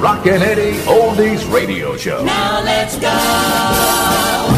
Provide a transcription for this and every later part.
Rockin' Eddie Oldies Radio Show. Now let's go!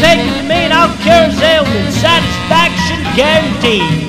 taken to me and I'll cure his ailment. Satisfaction guaranteed.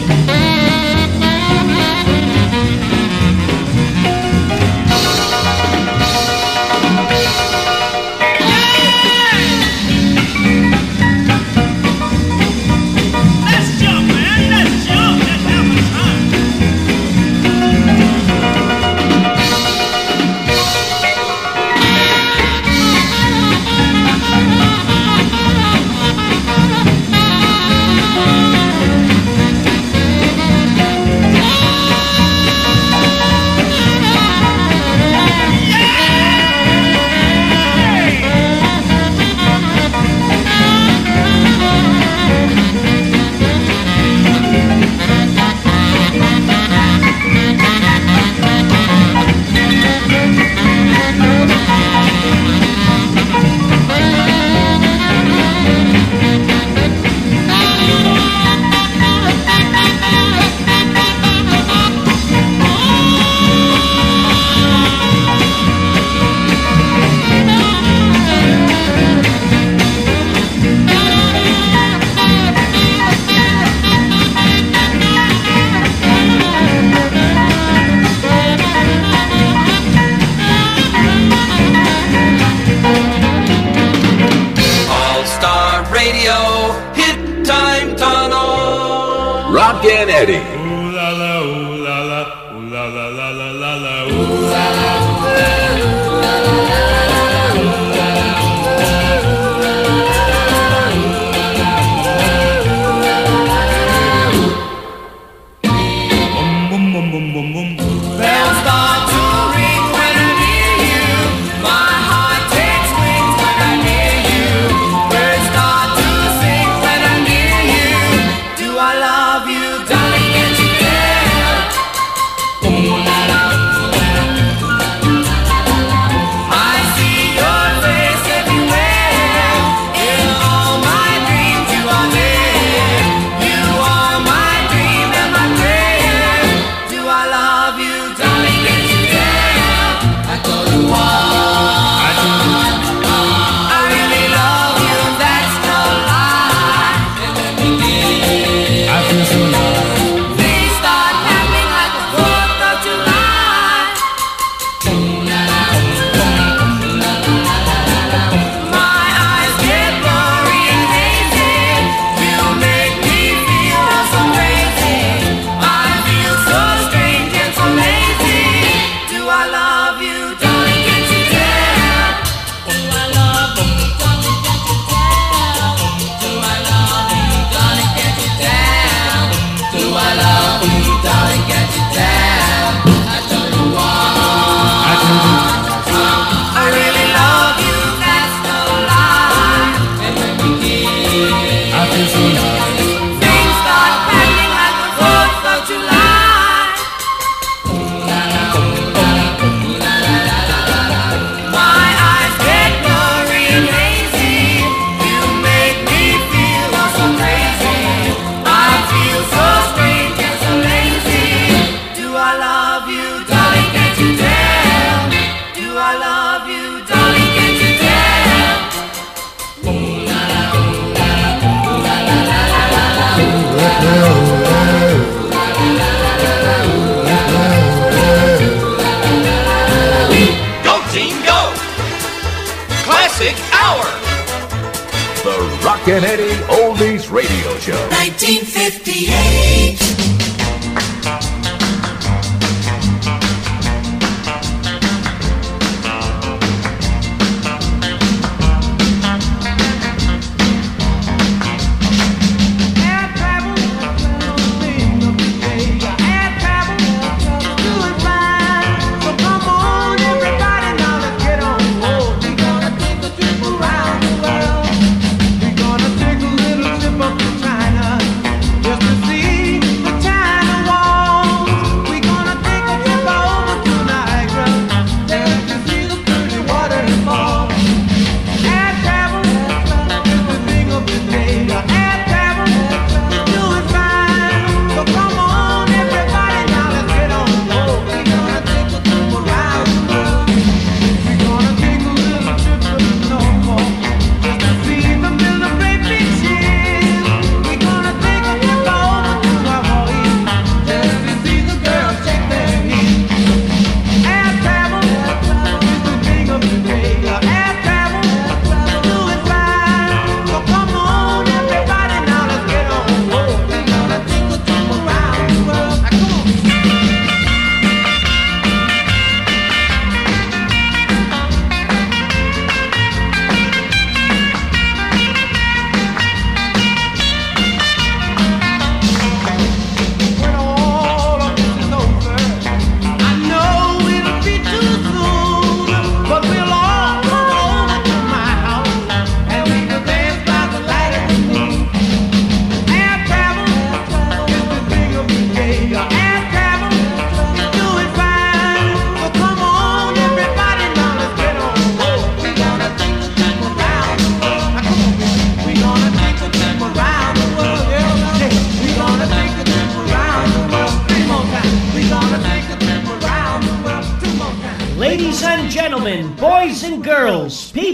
Rockin' Eddie Oldies Radio Show. 1958.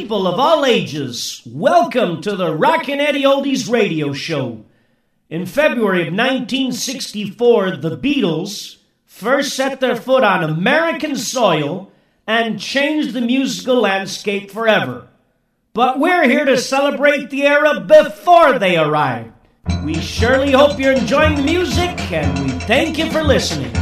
people of all ages, welcome to the Rockin' Eddie Oldies radio show. In February of 1964, the Beatles first set their foot on American soil and changed the musical landscape forever. But we're here to celebrate the era before they arrived. We surely hope you're enjoying the music, and we thank you for listening.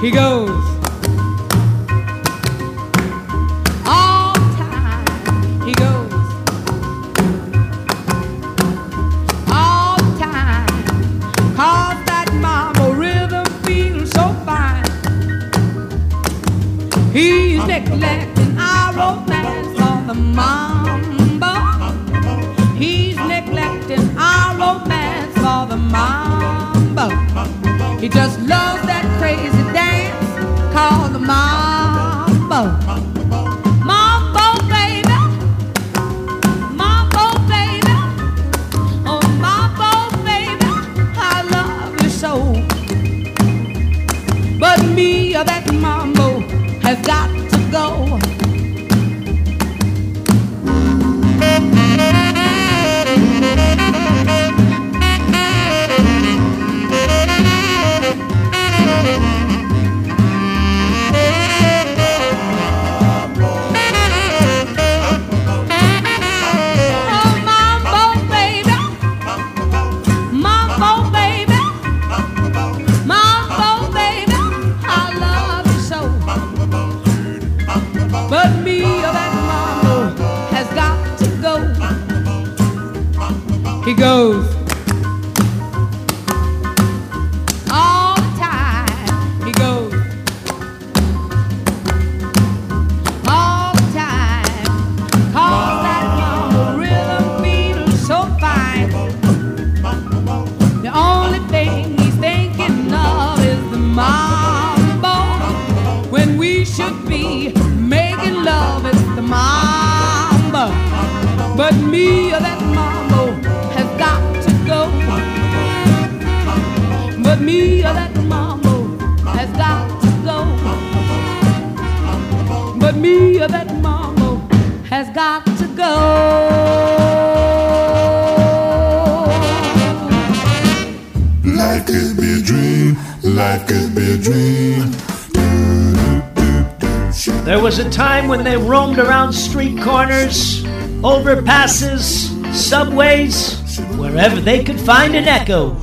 He goes. He just loves that crazy dance called the mambo. that me or that mama has got to go. But me or that mama has got to go. But me or that mama has got to go. Life could be a dream. Life could be a dream. There was a time when they roamed around street corners overpasses, subways, wherever they could find an echo.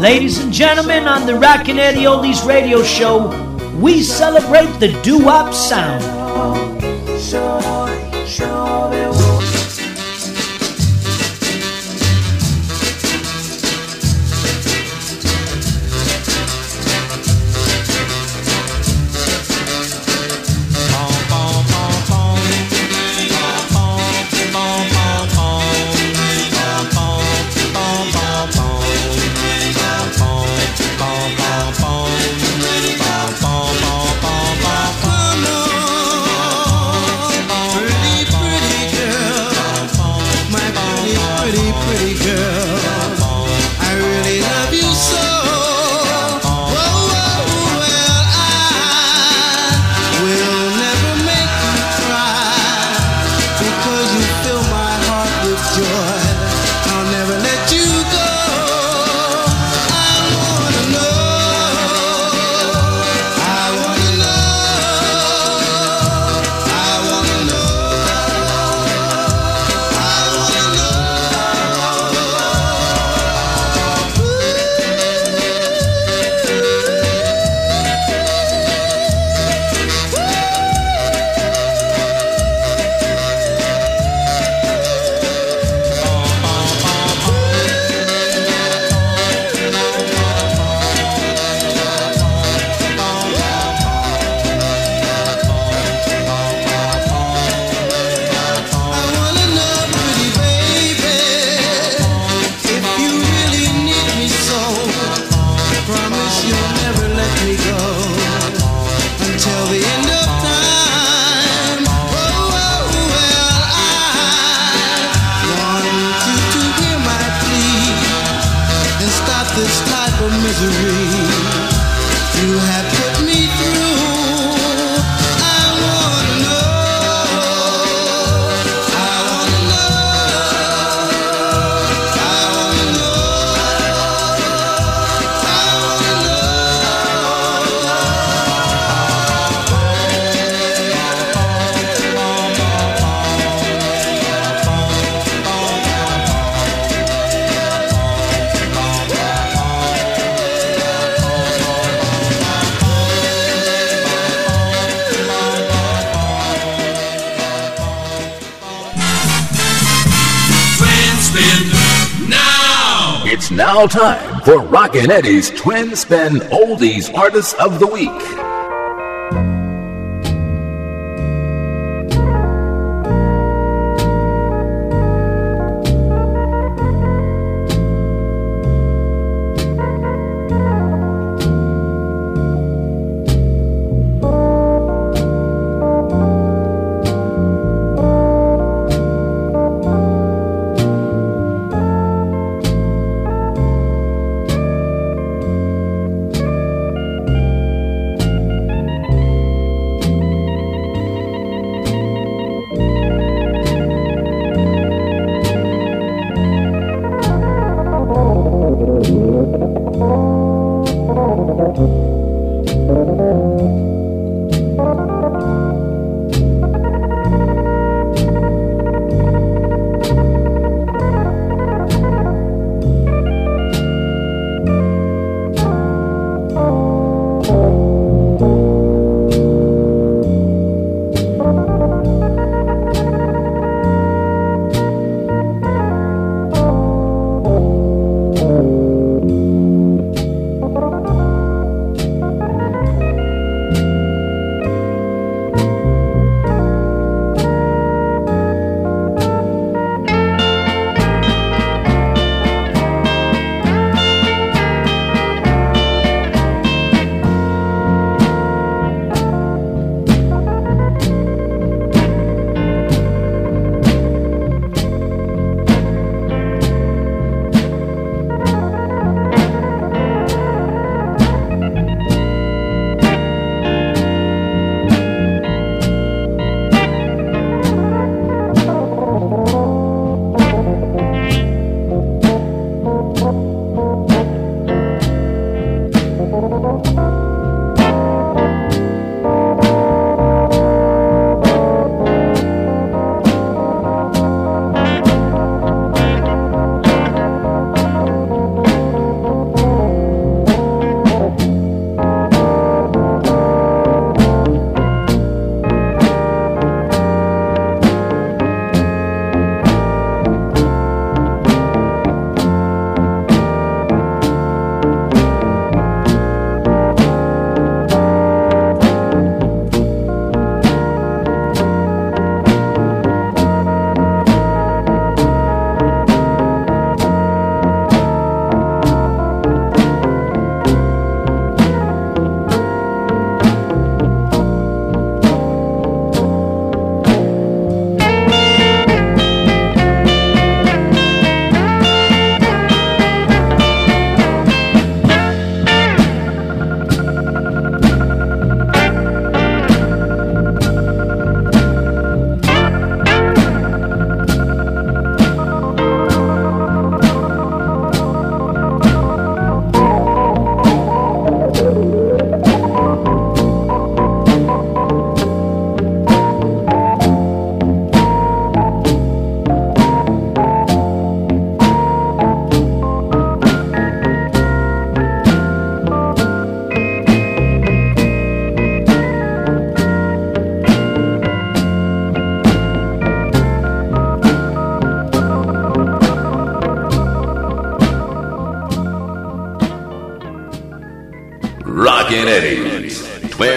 Ladies and gentlemen, on the Rockin' Eddie Oldies radio show, we celebrate the doo-wop sound. Eddie's Twin Spin Oldies Artist of the Week.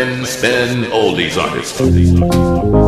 Twin Spin Oldies Artist.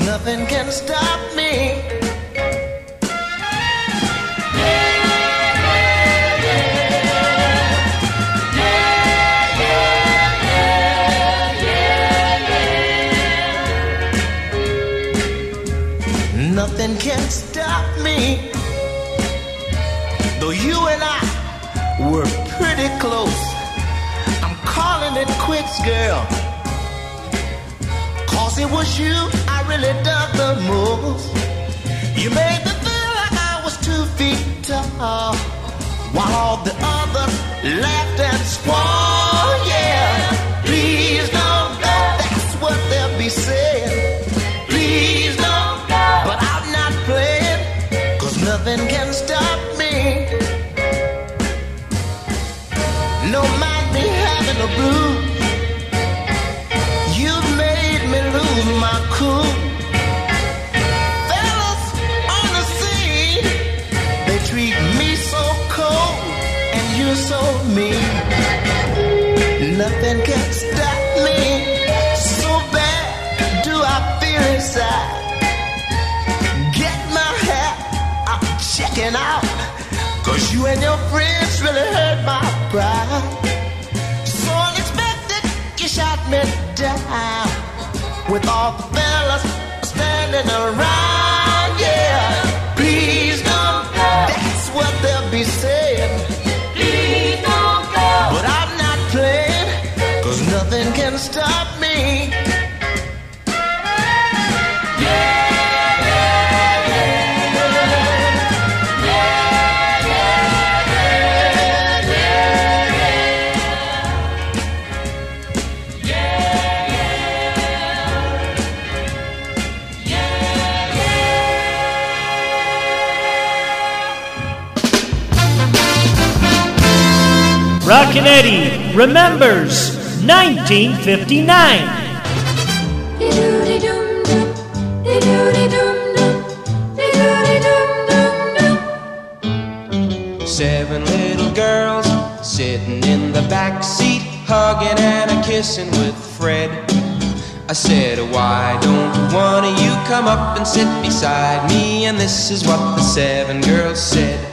Nothing can stop me. Nothing can stop me. Though you and I were pretty close. I'm calling it quits, girl. Cause it was you really dug the most. You made me feel like I was two feet tall. While all the others laughed and squalled, yeah. Please don't go, that's what they'll be saying. Please don't go, but I'm not playing, cause nothing can stop me. No mind me having a blues. nothing can stop me. So bad do I feel inside. Get my hat, I'm checking out. Cause you and your friends really hurt my pride. So unexpected, you shot me down. With all the fellas standing around. Remembers 1959. Seven little girls sitting in the back seat, hugging and a kissing with Fred. I said, Why don't one of you come up and sit beside me? And this is what the seven girls said.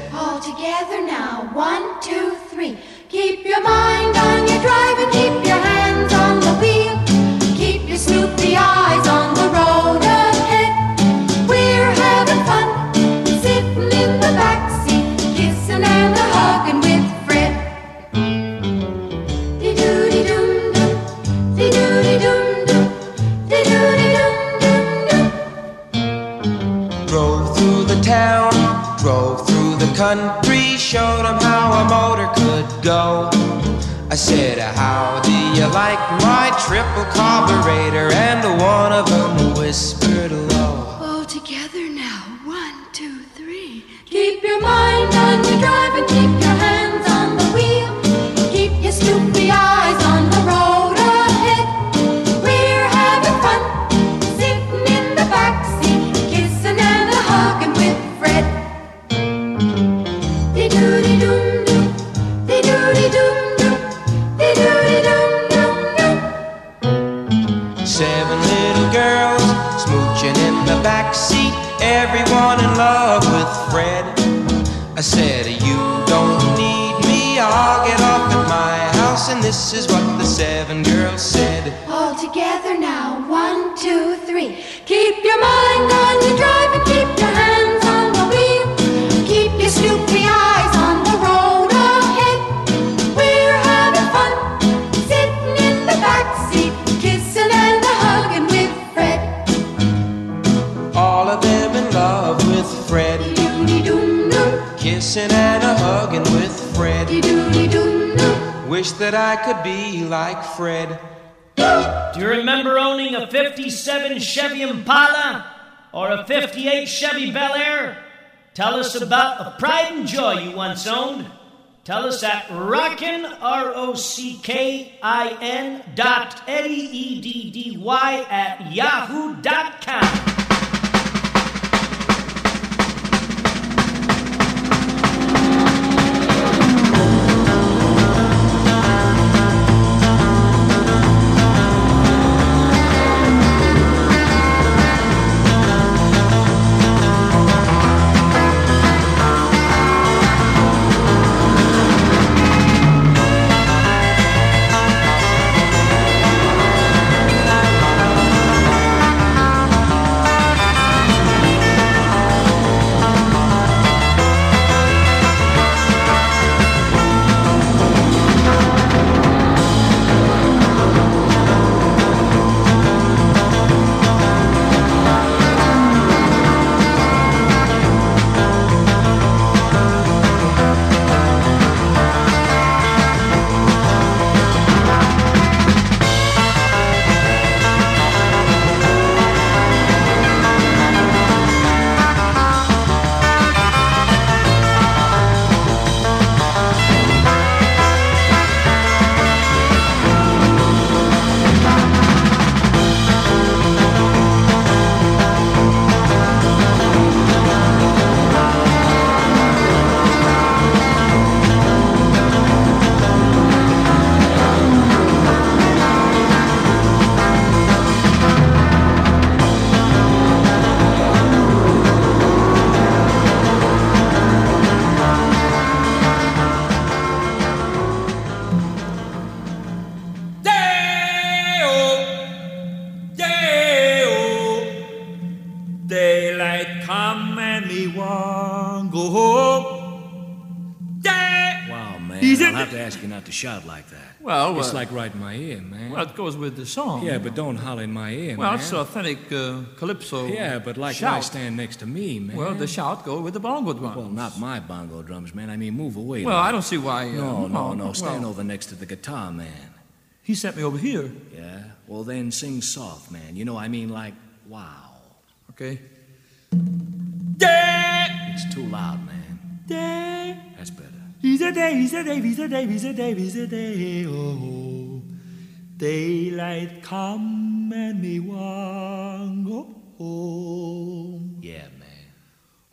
Back seat, everyone in love with Fred. I said, You don't need me, I'll get off at my house. And this is what the seven girls said. All together now, one, two, three. Keep your mind on your drive Wish that I could be like Fred. Do you remember owning a 57 Chevy Impala or a 58 Chevy Bel Air? Tell us about a pride and joy you once owned. Tell us at rockin, R O C K I N dot E D D Y at yahoo dot com. Goes with the song. yeah, but don't holler in my ear, Well, man. it's authentic uh, calypso. Yeah, but like when I stand next to me, man. Well, the shout go with the bongo drum. Well, not my bongo drums, man. I mean, move away. Well, like- I don't see why. Uh, No, no, no. Stand well, over next to the guitar, man. He sent me over here. Yeah? Well, then sing soft, man. You know, I mean, like, wow. Okay. It's too loud, man. Day that's better. He's a day, he's a day, he's a day, he's a day, he's a day. Oh, daylight come and me want go home. Yeah, man.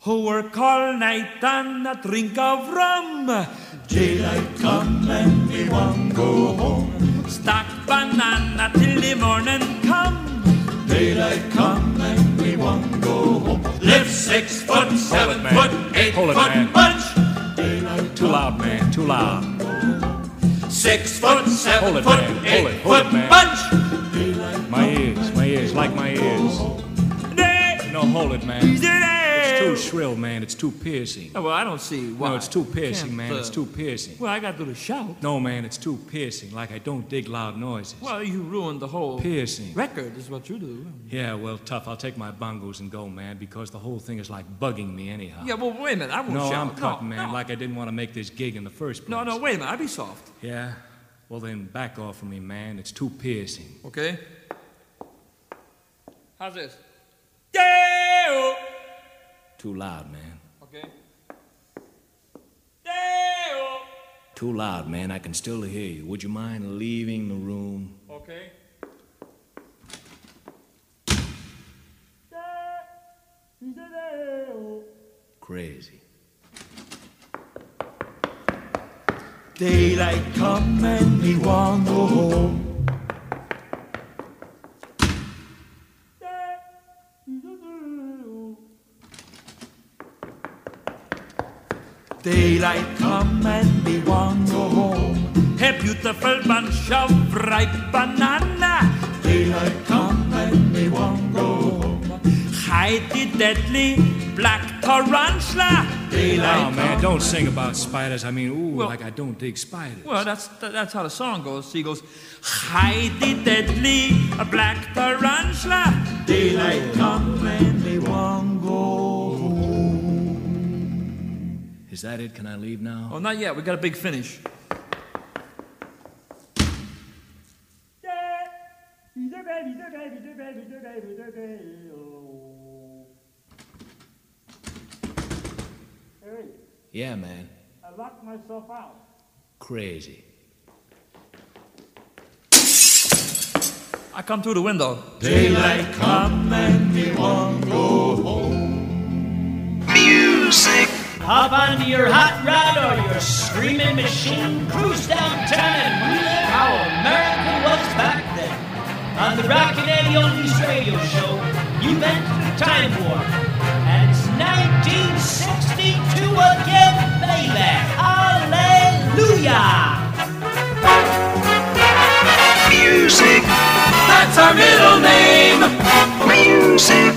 Who work all night and a drink of rum. Daylight come and me want go home. Stack banana till the morning come. Daylight come and we want go home. Live six foot, seven foot, eight Hold it, foot man. bunch. Too loud, man. Too loud. Six foot, seven Hold it, foot, man. Hold eight it, hold foot it, man. bunch. My ears, my ears, like my ears. No, hold it, man. It's too shrill, man. It's too piercing. Oh, well, I don't see why. No, it's too piercing, man. uh, It's too piercing. Well, I got to do the shout. No, man, it's too piercing. Like I don't dig loud noises. Well, you ruined the whole Piercing. record, is what you do. Yeah, well, tough. I'll take my bongos and go, man, because the whole thing is like bugging me anyhow. Yeah, well, wait a minute. I won't no, shout. I'm cutting, man. No. Like I didn't want to make this gig in the first place. no, no, wait a minute. I'll be soft. Yeah? Well, then back off from me, man. It's too piercing. Okay? How's this? Too loud, man. Okay. Too loud, man. I can still hear you. Would you mind leaving the room? Okay. Crazy. Daylight come and me want go home. Daylight come and me want go home. A beautiful bunch of ripe banana. Daylight come and me want go home. Hide the deadly black tarantula. Daylight Oh, man, don't sing about spiders. I mean, ooh, Well- like I don't dig spiders. Well, that's that's how the song goes. He goes, Hide the deadly black tarantula. Daylight come and me want Is that it? Can I leave now? "Oh, not yet. We got a big finish." Yeah, man. I locked myself out. Crazy. I come through the window. Daylight come and me want go home. Music. Hop onto your hot rod or your screaming machine. Cruise downtown and relive how America was back then. On the Rockin' Eddie Oldies radio show, you've entered the time warp. And it's 1962 again, baby. Hallelujah. Music. That's our middle name. Music.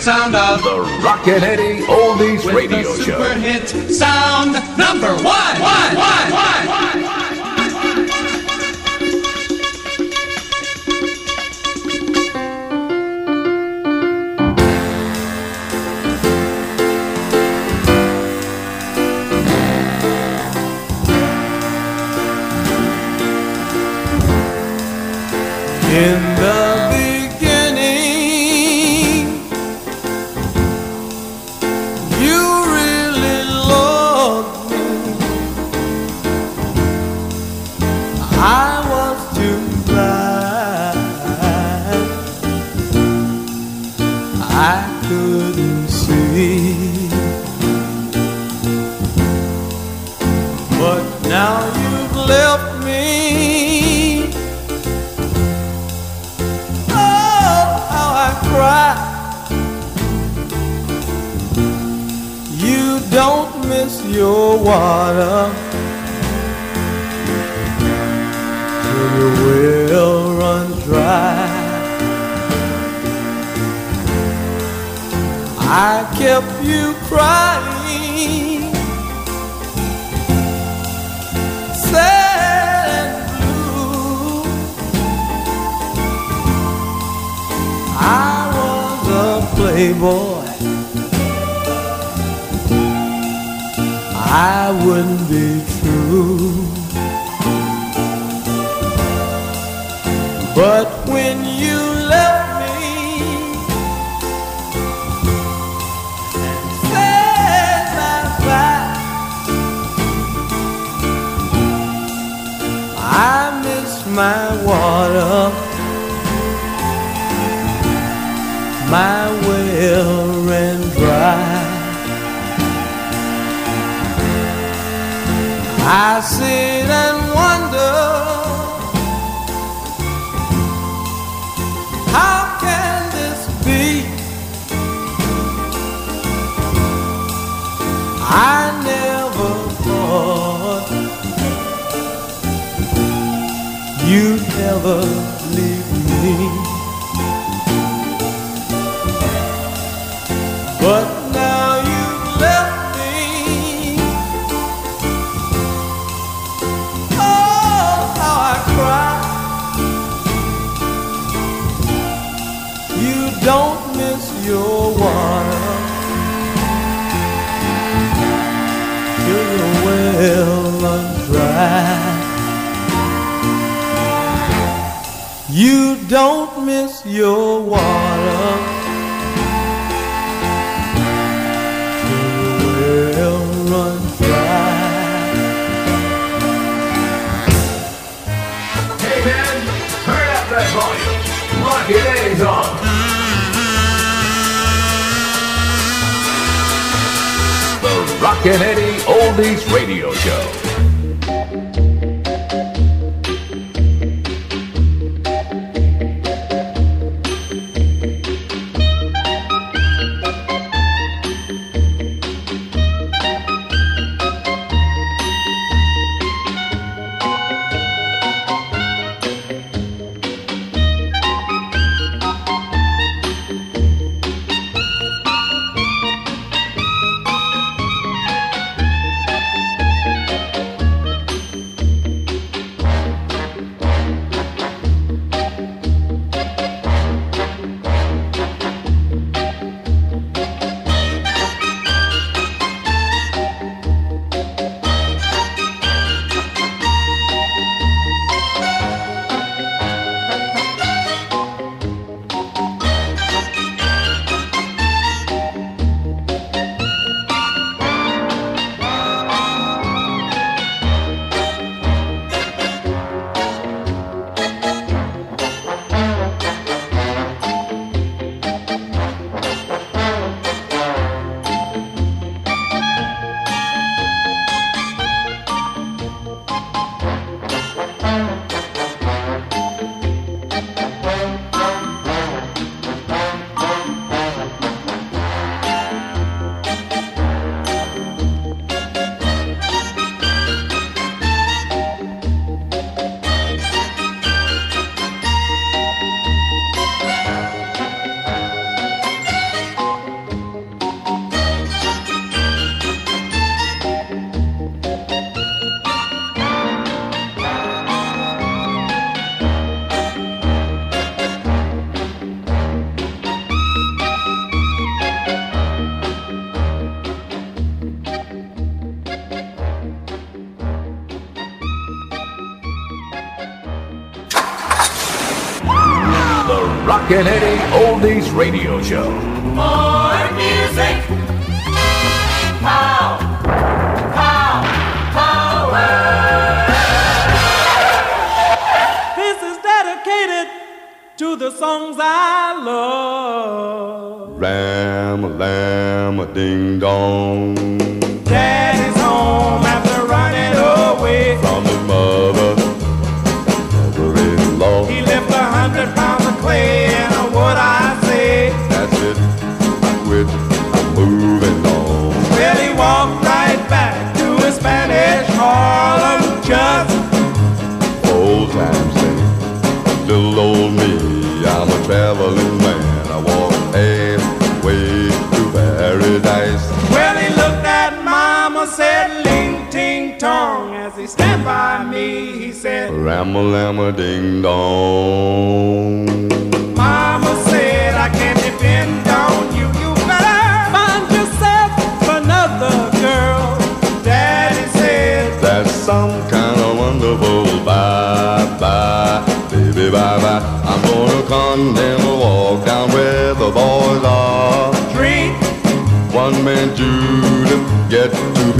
sound of the Rockin' Eddie Oldies Radio Show. water till your well run dry. I kept you crying, sad and blue. I was a playboy. I wouldn't be true. But never leave me. Ram a lam a ding dong. Mama said, I can't depend on you. You better find yourself another girl. Daddy said, That's some kind of wonderful bye bye, baby bye bye. I'm gonna continental walk down where the boys are. Drink, One man Judah, get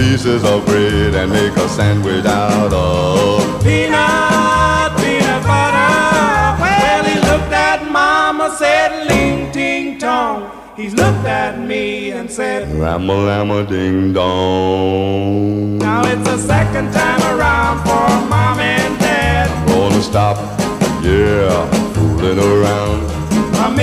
pieces of bread and make a sandwich out of. peanut, peanut butter. Well, he looked at Mama, said, Ling Ting Tong. He looked at me and said, Ram a lam a ding dong. Now it's the second time around for Mom and Dad. Gonna stop, yeah, fooling around.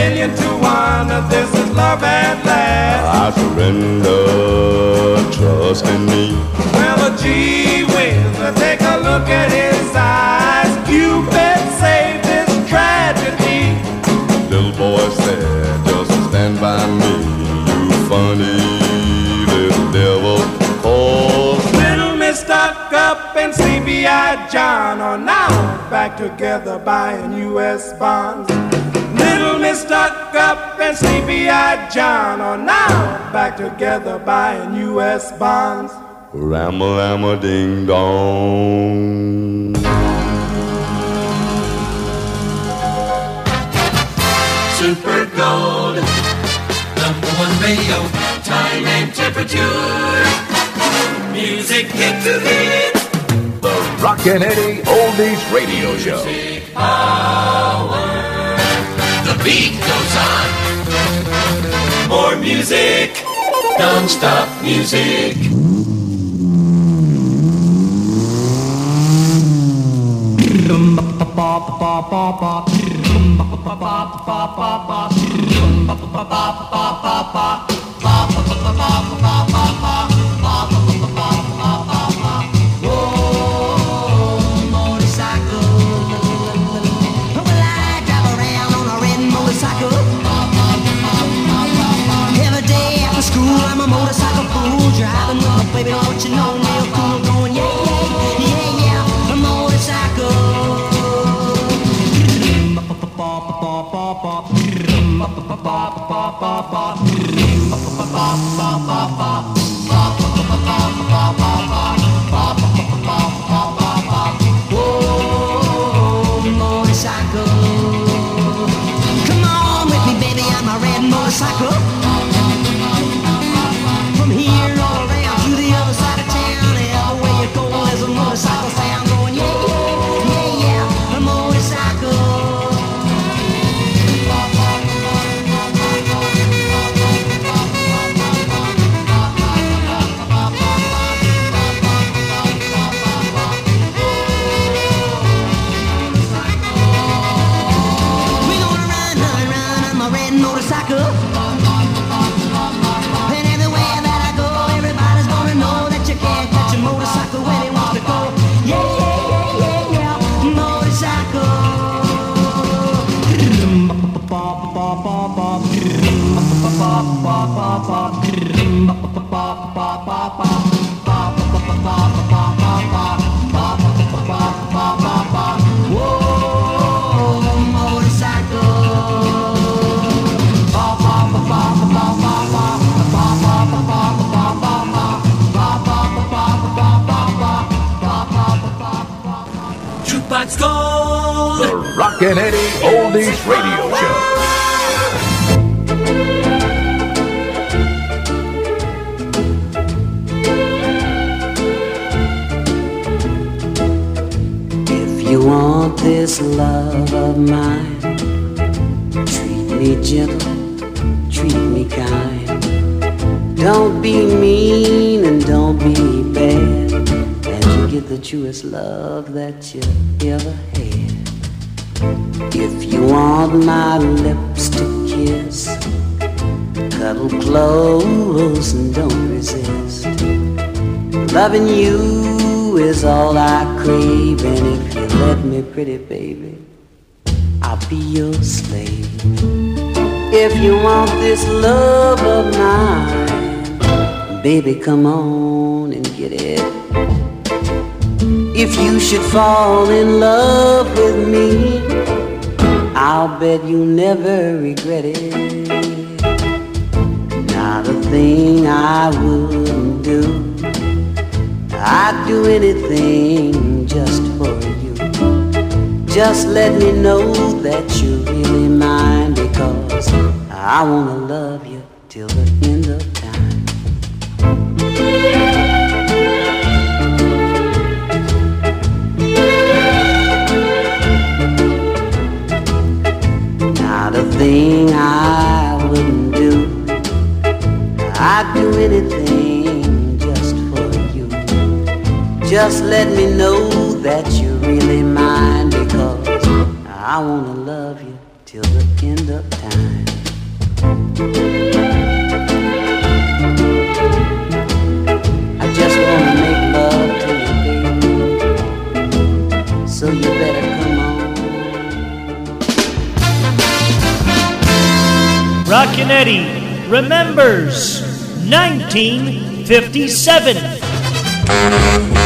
A million to one, that this is love at last. I surrender, trust in me. Well, gee whiz, take a look at his eyes. Cupid saved this tragedy. Little boy said, just stand by me, you funny little devil. Cause Little Miss Stuck Up and CBI John are now back together buying U.S. bonds. Little Stuck Up and CBI John are now back together buying U.S. bonds. ram a lam a ding dong. Super Gold. Number one radio. Time and temperature. Music hit to hit. The Rockin' Eddie Oldies Radio Show. Power. The beat goes on. More music. Non-stop music. Motorcycle. The Rockin' Eddie Oldies Radio Show. If you want this love of mine, treat me gentle, treat me kind. Don't be mean and don't be bad, and you get the truest love that you ever had. If you want my lips to kiss, cuddle close and don't resist. Loving you is all I crave, and if you let me, pretty baby, I'll be your slave. If you want this love of mine, baby, come on and get it. If you should fall in love with me, I'll bet you never regret it. Not a thing I wouldn't do. I'd do anything just for you. Just let me know that you're really mine because I wanna love thing I wouldn't do. I'd do anything just for you. Just let me know that you're really mine because I wanna Eddie remembers 1957.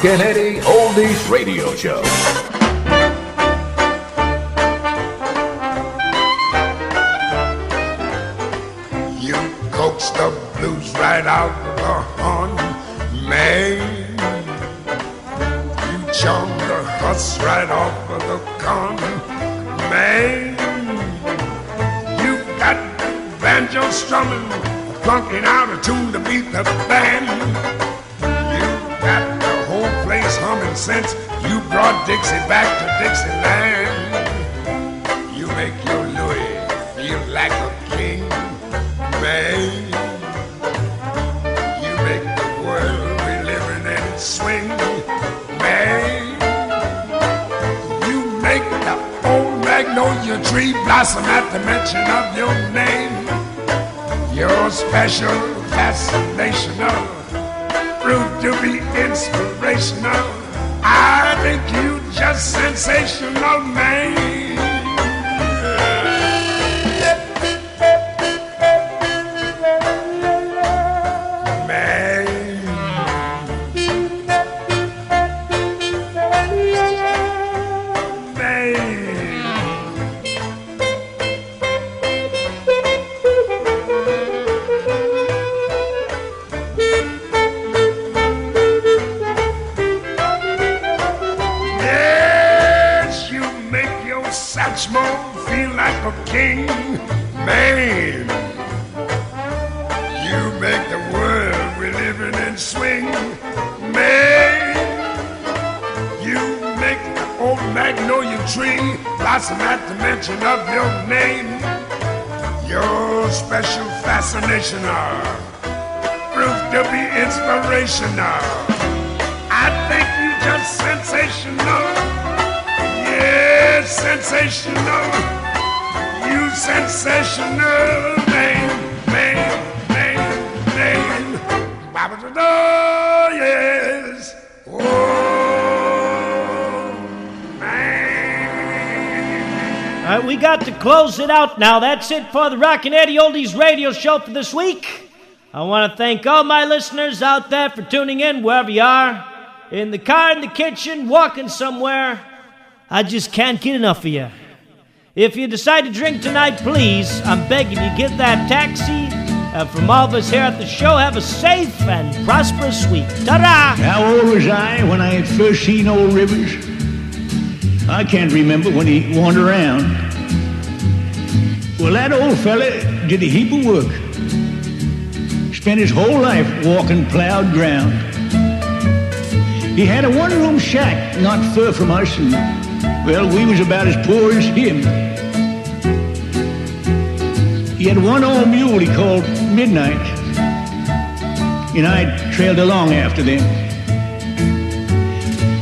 Kennedy Oldies Radio Show. You coaxed the blues right out the horn, man. You charmed the huss right off of the con, man. You got banjo strumming, plunking out a tune to beat the band. Since you brought Dixie back to Dixieland. You make your Louis feel like a king, man. You make the world we live in and swing, man. You make the old magnolia tree blossom at the mention of your name. Your special fascinational You make the world we live in and swing, man. You make the old magnolia tree blossom at the mention of your name. Your special fascination, are proof to be inspirational. I think you just sensational. Yes, sensational. You sensational, man, All right, we got to close it out now. That's it for the Rockin' Eddie Oldies radio show for this week. I want to thank all my listeners out there for tuning in wherever you are. In the car, in the kitchen, walking somewhere. I just can't get enough of you. If you decide to drink tonight, please, I'm begging you, get that taxi. And from all of us here at the show, have a safe and prosperous week. Ta-da! How old oh, was I when I first seen old Rivers? I can't remember when he wandered around. Well, that old fella did a heap of work. Spent his whole life walking plowed ground. He had a one-room shack not far from us, and well, we was about as poor as him. He had one old mule he called Midnight, and I trailed along after them.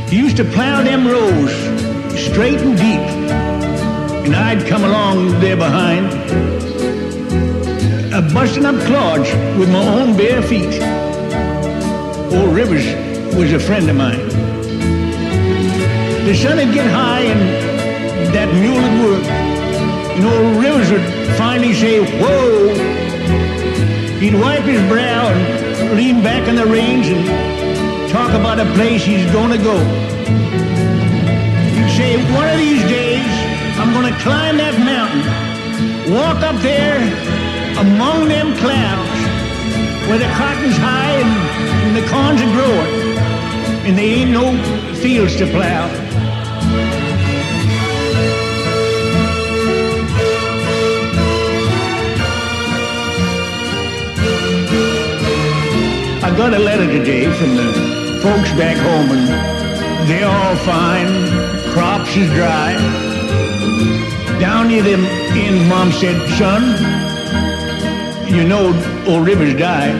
He used to plow them rows straight and deep, and I'd come along there behind, a busting up clods with my own bare feet. Old Rivers was a friend of mine. The sun would get high and that mule would work, old Rivers would finally say, whoa. He'd wipe his brow and lean back in the reins and talk about a place he's gonna go. He'd say, one of these days, I'm gonna climb that mountain, walk up there among them clouds where the cotton's high and, and the corns are growing, and there ain't no fields to plow. I got a letter today from the folks back home, and they're all fine. Crops is dry. Down near them ends, Mom said, son, you know old Rivers died.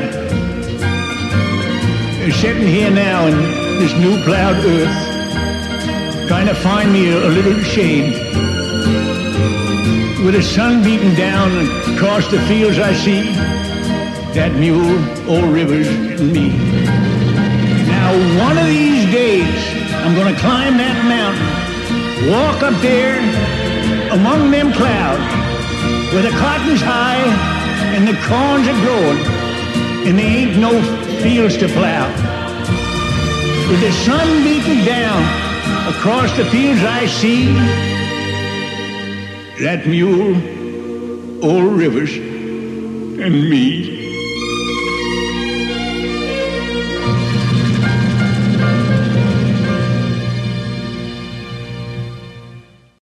They're sitting here now in this new plowed earth, trying to find me a, a little shade. With the sun beating down across the fields I see, that mule, old Rivers, and me. Now, one of these days, I'm going to climb that mountain, walk up there among them clouds, where the cotton's high and the corns are growing, and there ain't no fields to plow. With the sun beating down across the fields I see, that mule, old Rivers, and me.